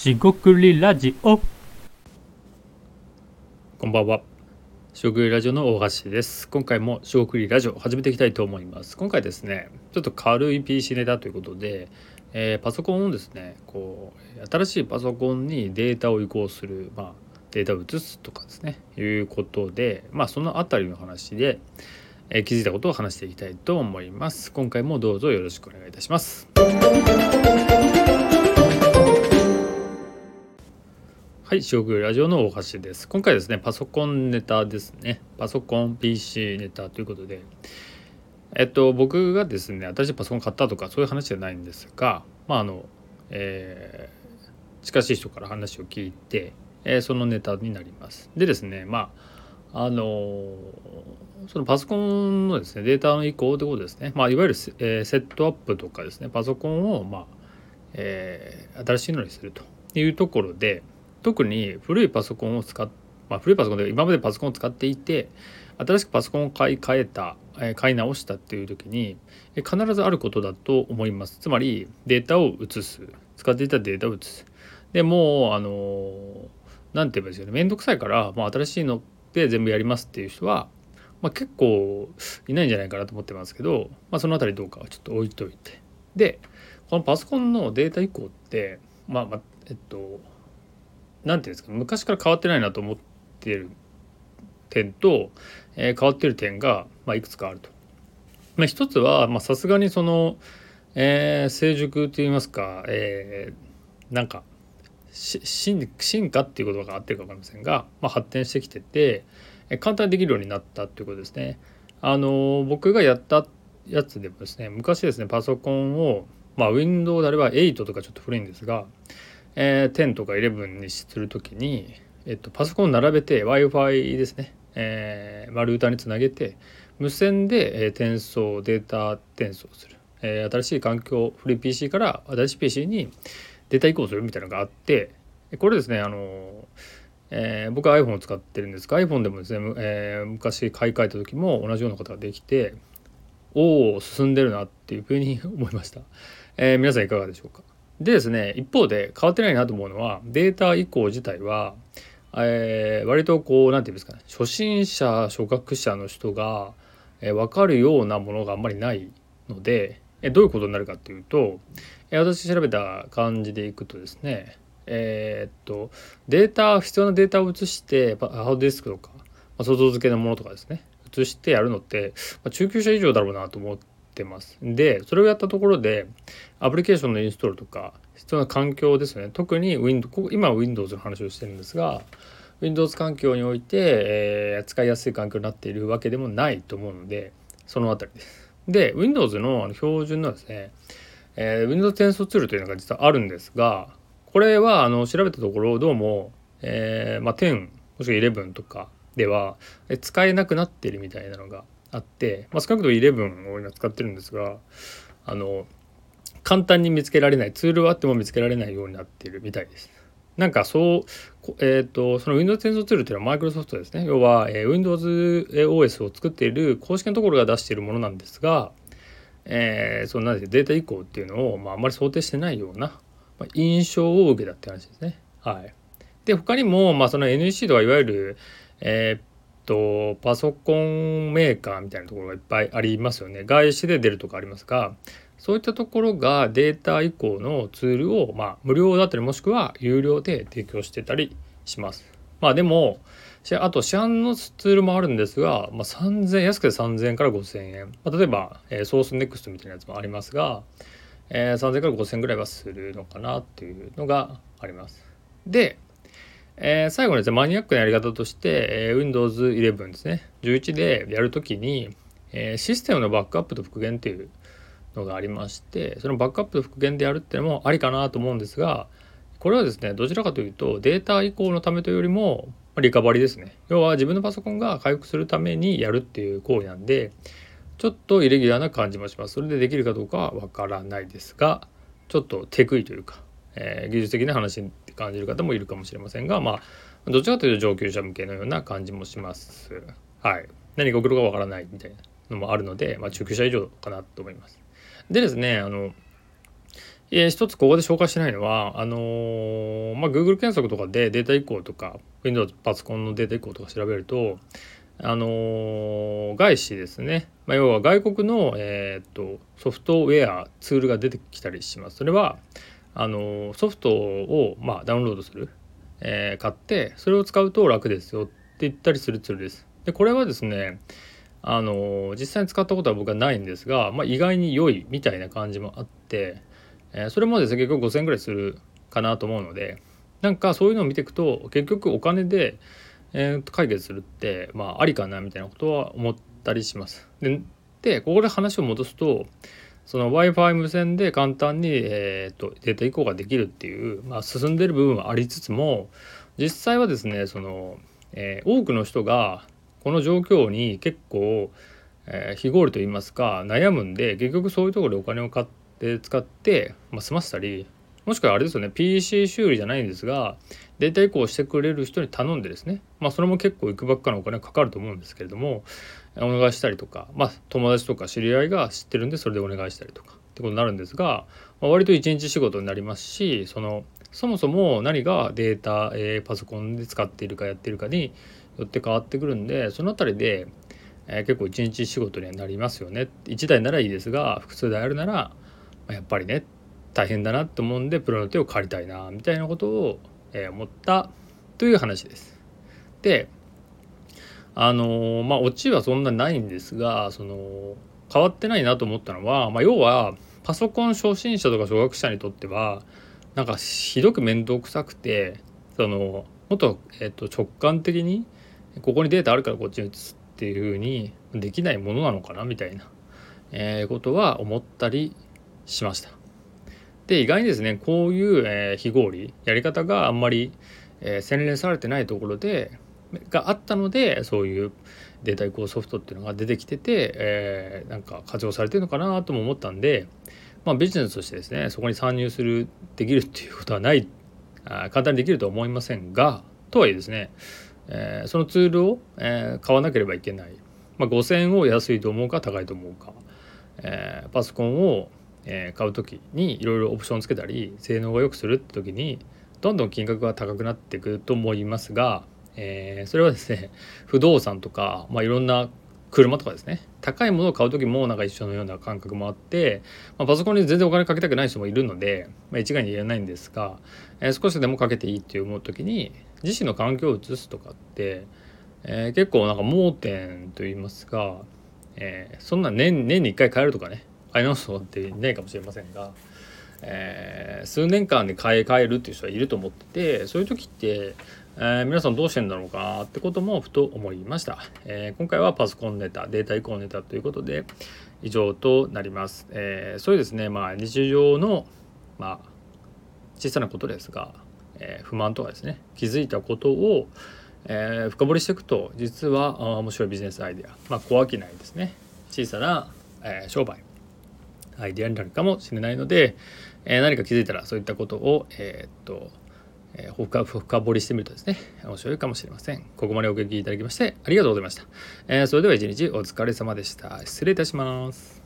しごくりラジオこんばんは。しごくりラジオの大橋です。今回もしごくりラジオ始めていきたいと思います。今回ですね、ちょっと軽い PC ネタということで、えーパソコンをですね、こう新しいパソコンにデータを移行する、まあデータを移すとかですね、いうことで、まあそのあたりの話で、えー気づいたことを話していきたいと思います。今回もどうぞよろしくお願いいたします。はい、四国ラジオの大橋です。今回ですね、パソコンネタですね。パソコン PC ネタということで、えっと、僕がですね、新しいパソコン買ったとかそういう話じゃないんですが、まあ、あの、えー近しい人から話を聞いて、えーそのネタになります。でですね、まあ、あのーそのパソコンのですね、データの移行ということですね。まあ、いわゆるセ,、えセットアップとかですね、パソコンを、まあ、え新しいのにするというところで、特に古いパソコンを使っ、まあ、古いパソコンで今までパソコンを使っていて新しくパソコンを買い替えた、買い直したっていう時に必ずあることだと思います。つまりデータを移す。使っていたデータを移す。でもうあのーなんて言えばいいですよね。面倒くさいからもう新しいので全部やりますっていう人は、まあ、結構いないんじゃないかなと思ってますけど、まあ、そのあたりどうかはちょっと置いといて。でこのパソコンのデータ移行ってまあまあえっとなんていうんですか昔から変わってないなと思ってる点と、えー変わってる点が、まあ、いくつかあると。まあ、一つはさすがにその、えー成熟といいますか、えーなんかし進化っていうことが合ってるか分かりませんが、まあ、発展してきてて、えー簡単にできるようになったっていうことですね。あの僕がやったやつでもですね昔ですねパソコンを、まあ、Windows であれば8とかちょっと古いんですが、えー10とか11にするときに、えっと、パソコン並べて w i f i ですね、えーまあ、ルーターにつなげて無線で、えー転送データ転送する、えー新しい環境古い PC から新しい PC にデータ移行するみたいなのがあってこれですねあのえー僕は iPhone を使ってるんですが iPhone でもですね、えー昔買い替えた時も同じようなことができておお進んでるなっていうふうに思いました、えー皆さんいかがでしょうか？でですね一方で変わってないなと思うのはデータ移行自体は、えー割とこう何て言うんですかね初心者初学者の人が、えー分かるようなものがあんまりないので、えーどういうことになるかっていうと、えー私調べた感じでいくとですねえーっとデータ必要なデータを移してハードディスクとか、まあ、外付けのものとかですね移してやるのって、まあ中級者以上だろうなと思ってます。でそれをやったところでアプリケーションのインストールとか必要な環境ですね特に Windows 今は Windows の話をしてるんですが Windows 環境において、えー使いやすい環境になっているわけでもないと思うのでそのあたりです。で Windows の標準のですね、えー Windows 転送ツールというのが実はあるんですがこれはあの調べたところどうも、えーまあ、10もしくは11とかではえ使えなくなっているみたいなのがあって、まあ、少なくとも11を今使ってるんですがあの簡単に見つけられないツールはあっても見つけられないようになっているみたいです。なんかそう、えー、とその Windows 転送ツールっていうのはマイクロソフトですね要は、えー WindowsOS を作っている公式のところが出しているものなんですが、えー、そのなんでデータ移行っていうのを、まあ、あんまり想定してないような、まあ、印象を受けたって話ですね。はい、で他にも、まあ、その NEC とかいわゆる、えーとパソコンメーカーみたいなところがいっぱいありますよね外資で出るとかありますがそういったところがデータ移行のツールを、まあ、無料だったりもしくは有料で提供してたりします。まあでもあと市販のツールもあるんですが、まあ、3000安くて3000円から5000円、まあ、例えば、えーソースネクストみたいなやつもありますが、えー3000円から5000円ぐらいはするのかなっていうのがあります。で、えー最後にですねマニアックなやり方として、えー Windows 11ですね。11でやるときに、えーシステムのバックアップと復元っていうのがありましてそのバックアップと復元でやるっていうのもありかなと思うんですがこれはですねどちらかというとデータ移行のためというよりもリカバリーですね。要は自分のパソコンが回復するためにやるっていう行為なんでちょっとイレギュラーな感じもします。それでできるかどうかはわからないですがちょっとテクイというか、えー技術的な話感じる方もいるかもしれませんがまあどちらかというと上級者向けのような感じもします。はい。何が起こるかわからないみたいなのもあるので、まあ、中級者以上かなと思います。でですねあのえー、一つここで紹介してないのはあのー、まあ、Google 検索とかでデータ移行とか Windows パソコンのデータ移行とか調べるとあのー、外資ですね、まあ、要は外国の、えー、っとソフトウェアツールが出てきたりします。それはあのソフトを、まあ、ダウンロードする、え買ってそれを使うと楽ですよって言ったりするツールですでこれはですねあの実際に使ったことは僕はないんですが、まあ、意外に良いみたいな感じもあってえー、それもですね結局5,000円ぐらいするかなと思うのでなんかそういうのを見ていくと結局お金で、えー、解決するってまあありかなみたいなことは思ったりします。でここで話を戻すとその w i f i 無線で簡単に、えーと、データ移行ができるっていう、まあ、進んでる部分はありつつも実際はですねその、えー、多くの人がこの状況に結構、えー、非合理と言いますか悩むんで結局そういうところでお金を買って使って、まあ、済ませたりもしくはあれですよね PC 修理じゃないんですがデータ移行してくれる人に頼んでですねまあそれも結構いくばっかのお金かかると思うんですけれどもお願いしたりとかまあ友達とか知り合いが知ってるんでそれでお願いしたりとかってことになるんですが、まあ、割と一日仕事になりますしそのそもそも何がデータ、えー、パソコンで使っているかやってるかによって変わってくるんでその辺りで、えー、結構一日仕事にはなりますよね。1台ならいいですが複数台あるならやっぱりね大変だなと思うんでプロの手を借りたいなみたいなことを、え思ったという話です。であのまあオチはそんなないんですがその変わってないなと思ったのは、まあ、要はパソコン初心者とか初学者にとってはなんかひどく面倒くさくてそのもっと,、えっと直感的にここにデータあるからこっちに移すっていうふうにできないものなのかなみたいな、えー、ことは思ったりしました。で意外にですねこういう、えー、非合理やり方があんまり、えー、洗練されてないところでがあったのでそういうデータ移行ソフトっていうのが出てきてて、えー、なんか活用されてるのかなとも思ったんで、まあ、ビジネスとしてですねそこに参入するできるっていうことはないあ簡単にできるとは思いませんがとはいえですね、えー、そのツールを、えー、買わなければいけない、まあ、5,000円を安いと思うか高いと思うか、えー、パソコンをえ買う時にいろいろオプションつけたり性能が良くするって時にどんどん金額が高くなっていくと思いますが、え、それはですね不動産とか、まあ、いろんな車とかですね高いものを買う時もなんか一緒のような感覚もあって、まあ、パソコンに全然お金かけたくない人もいるので、まあ、一概に言えないんですが、えー、少しでもかけていいって思う時に自身の環境を移すとかって、えー、結構なんか盲点と言いますか、えー、そんな年年に1回変えるとかね買い直す人っていないかもしれませんが、えー、数年間で買い替えるっていう人はいると思っててそういう時って、えー、皆さんどうしてんだろうかってこともふと思いました、えー、今回はパソコンネタデータ移行ネタということで以上となります、えそういうですね。まあ日常のまあ小さなことですが、え不満とかですね。気づいたことをえー、深掘りしていくと実はあ面白いビジネスアイデア、まあ、小商いですね。小さな、えー、商売。アイデアになるかもしれないので、えー、何か気づいたらそういったことを、えー、っと、えー、深深掘りしてみるとですね面白いかもしれません。ここまでお聞きいただきましてありがとうございました、えー、それでは一日お疲れ様でした。失礼いたします。